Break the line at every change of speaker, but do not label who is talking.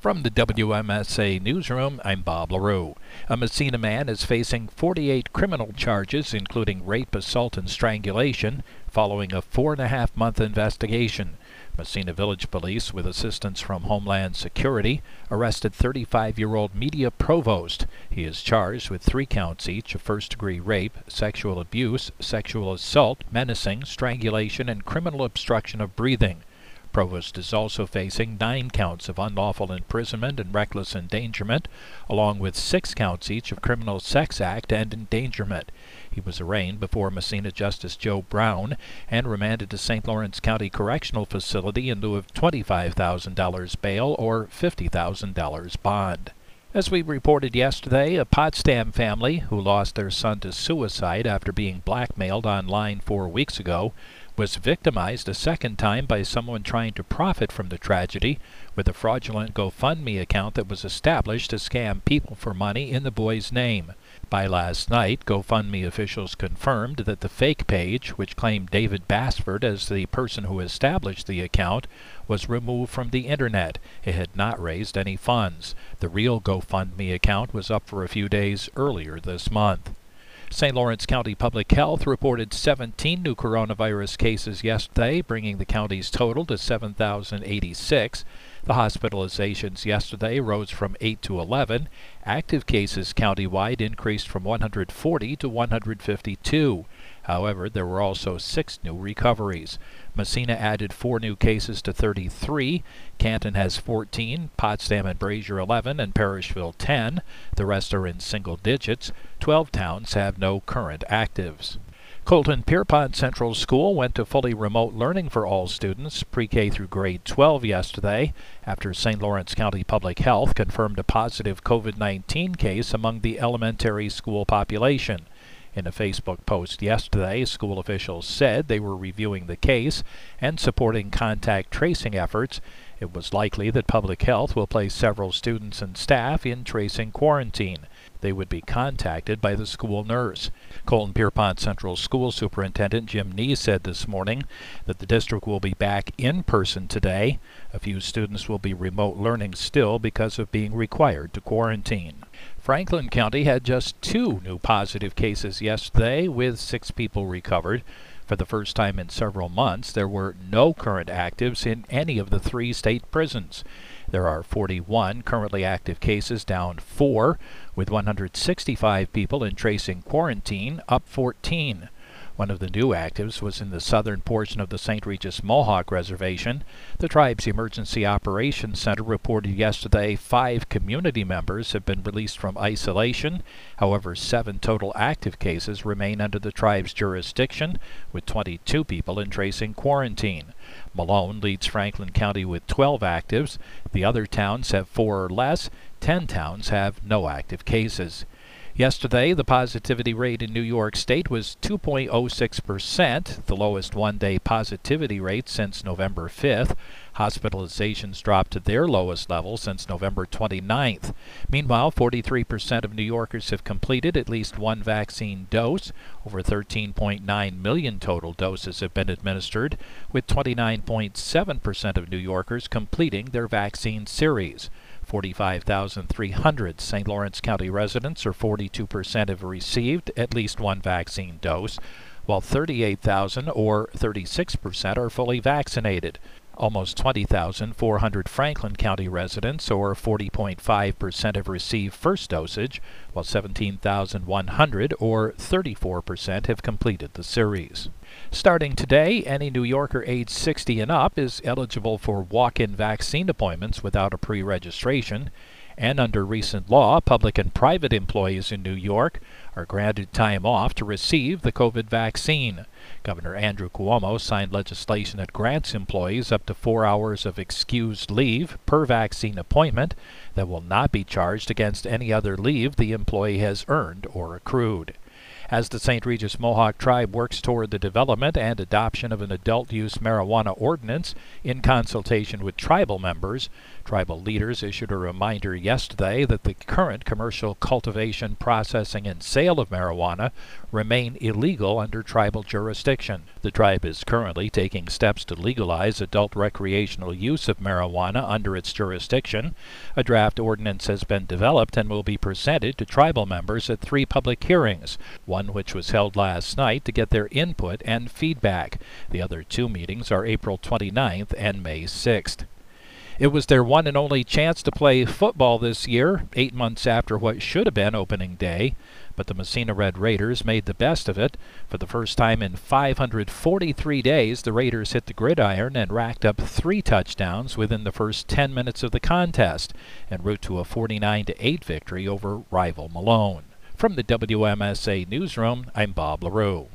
From the WMSA Newsroom, I'm Bob LaRue. A Massena man is facing 48 criminal charges, including rape, assault, and strangulation, following a four and a half month investigation. Massena Village Police, with assistance from Homeland Security, arrested 35 year old media provost. He is charged with three counts each of first degree rape, sexual abuse, sexual assault, menacing, strangulation, and criminal obstruction of breathing. Provost is also facing nine counts of unlawful imprisonment and reckless endangerment, along with six counts each of criminal sex act and endangerment. He was arraigned before Massena Justice Joe Brown and remanded to St. Lawrence County Correctional Facility in lieu of $25,000 bail or $50,000 bond. As we reported yesterday, a Potsdam family who lost their son to suicide after being blackmailed online four weeks ago was victimized a second time by someone trying to profit from the tragedy with a fraudulent GoFundMe account that was established to scam people for money in the boy's name. By last night, GoFundMe officials confirmed that the fake page, which claimed David Bassford as the person who established the account, was removed from the internet. It had not raised any funds. The real GoFundMe account was up for a few days earlier this month. St. Lawrence County Public Health reported 17 new coronavirus cases yesterday, bringing the county's total to 7,086. The hospitalizations yesterday rose from 8 to 11. Active cases countywide increased from 140 to 152. However, there were also six new recoveries. Massena added four new cases to 33. Canton has 14, Potsdam and Brasher 11, and Parishville 10. The rest are in single digits. 12 towns have no current actives. Colton Pierrepont Central School went to fully remote learning for all students, pre K through grade 12, yesterday, after St. Lawrence County Public Health confirmed a positive COVID 19 case among the elementary school population. In a Facebook post yesterday, school officials said they were reviewing the case and supporting contact tracing efforts. It was likely that public health will place several students and staff in tracing quarantine. They would be contacted by the school nurse. Colton Pierrepont Central School Superintendent Jim Nee said this morning that the district will be back in person today. A few students will be remote learning still because of being required to quarantine. Franklin County had just two new positive cases yesterday, with six people recovered. For the first time in several months, there were no current actives in any of the three state prisons. There are 41 currently active cases, down four, with 165 people in tracing quarantine, up 14. One of the new actives was in the southern portion of the St. Regis Mohawk Reservation. The tribe's Emergency Operations Center reported yesterday five community members have been released from isolation. However, seven total active cases remain under the tribe's jurisdiction, with 22 people in tracing quarantine. Malone leads Franklin County with 12 actives. The other towns have four or less. Ten towns have no active cases. Yesterday, the positivity rate in New York State was 2.06%, the lowest one day positivity rate since November 5th. Hospitalizations dropped to their lowest level since November 29th. Meanwhile, 43% of New Yorkers have completed at least one vaccine dose. Over 13.9 million total doses have been administered, with 29.7% of New Yorkers completing their vaccine series. 45,300 St. Lawrence County residents, or 42%, have received at least one vaccine dose, while 38,000, or 36%, are fully vaccinated. Almost 20,400 Franklin County residents, or 40.5%, have received first dosage, while 17,100, or 34%, have completed the series. Starting today, any New Yorker age 60 and up is eligible for walk in vaccine appointments without a pre registration. And under recent law, public and private employees in New York are granted time off to receive the COVID vaccine. Governor Andrew Cuomo signed legislation that grants employees up to four hours of excused leave per vaccine appointment that will not be charged against any other leave the employee has earned or accrued. As the St. Regis Mohawk tribe works toward the development and adoption of an adult use marijuana ordinance in consultation with tribal members, tribal leaders issued a reminder yesterday that the current commercial cultivation, processing, and sale of marijuana remain illegal under tribal jurisdiction. The tribe is currently taking steps to legalize adult recreational use of marijuana under its jurisdiction. A draft ordinance has been developed and will be presented to tribal members at three public hearings, one which was held last night to get their input and feedback. The other two meetings are April 29th and May 6th. It was their one and only chance to play football this year, eight months after what should have been opening day. But the Massena Red Raiders made the best of it. For the first time in 543 days, the Raiders hit the gridiron and racked up three touchdowns within the first 10 minutes of the contest, en route to a 49 8 victory over rival Malone. From the WMSA Newsroom, I'm Bob LaRue.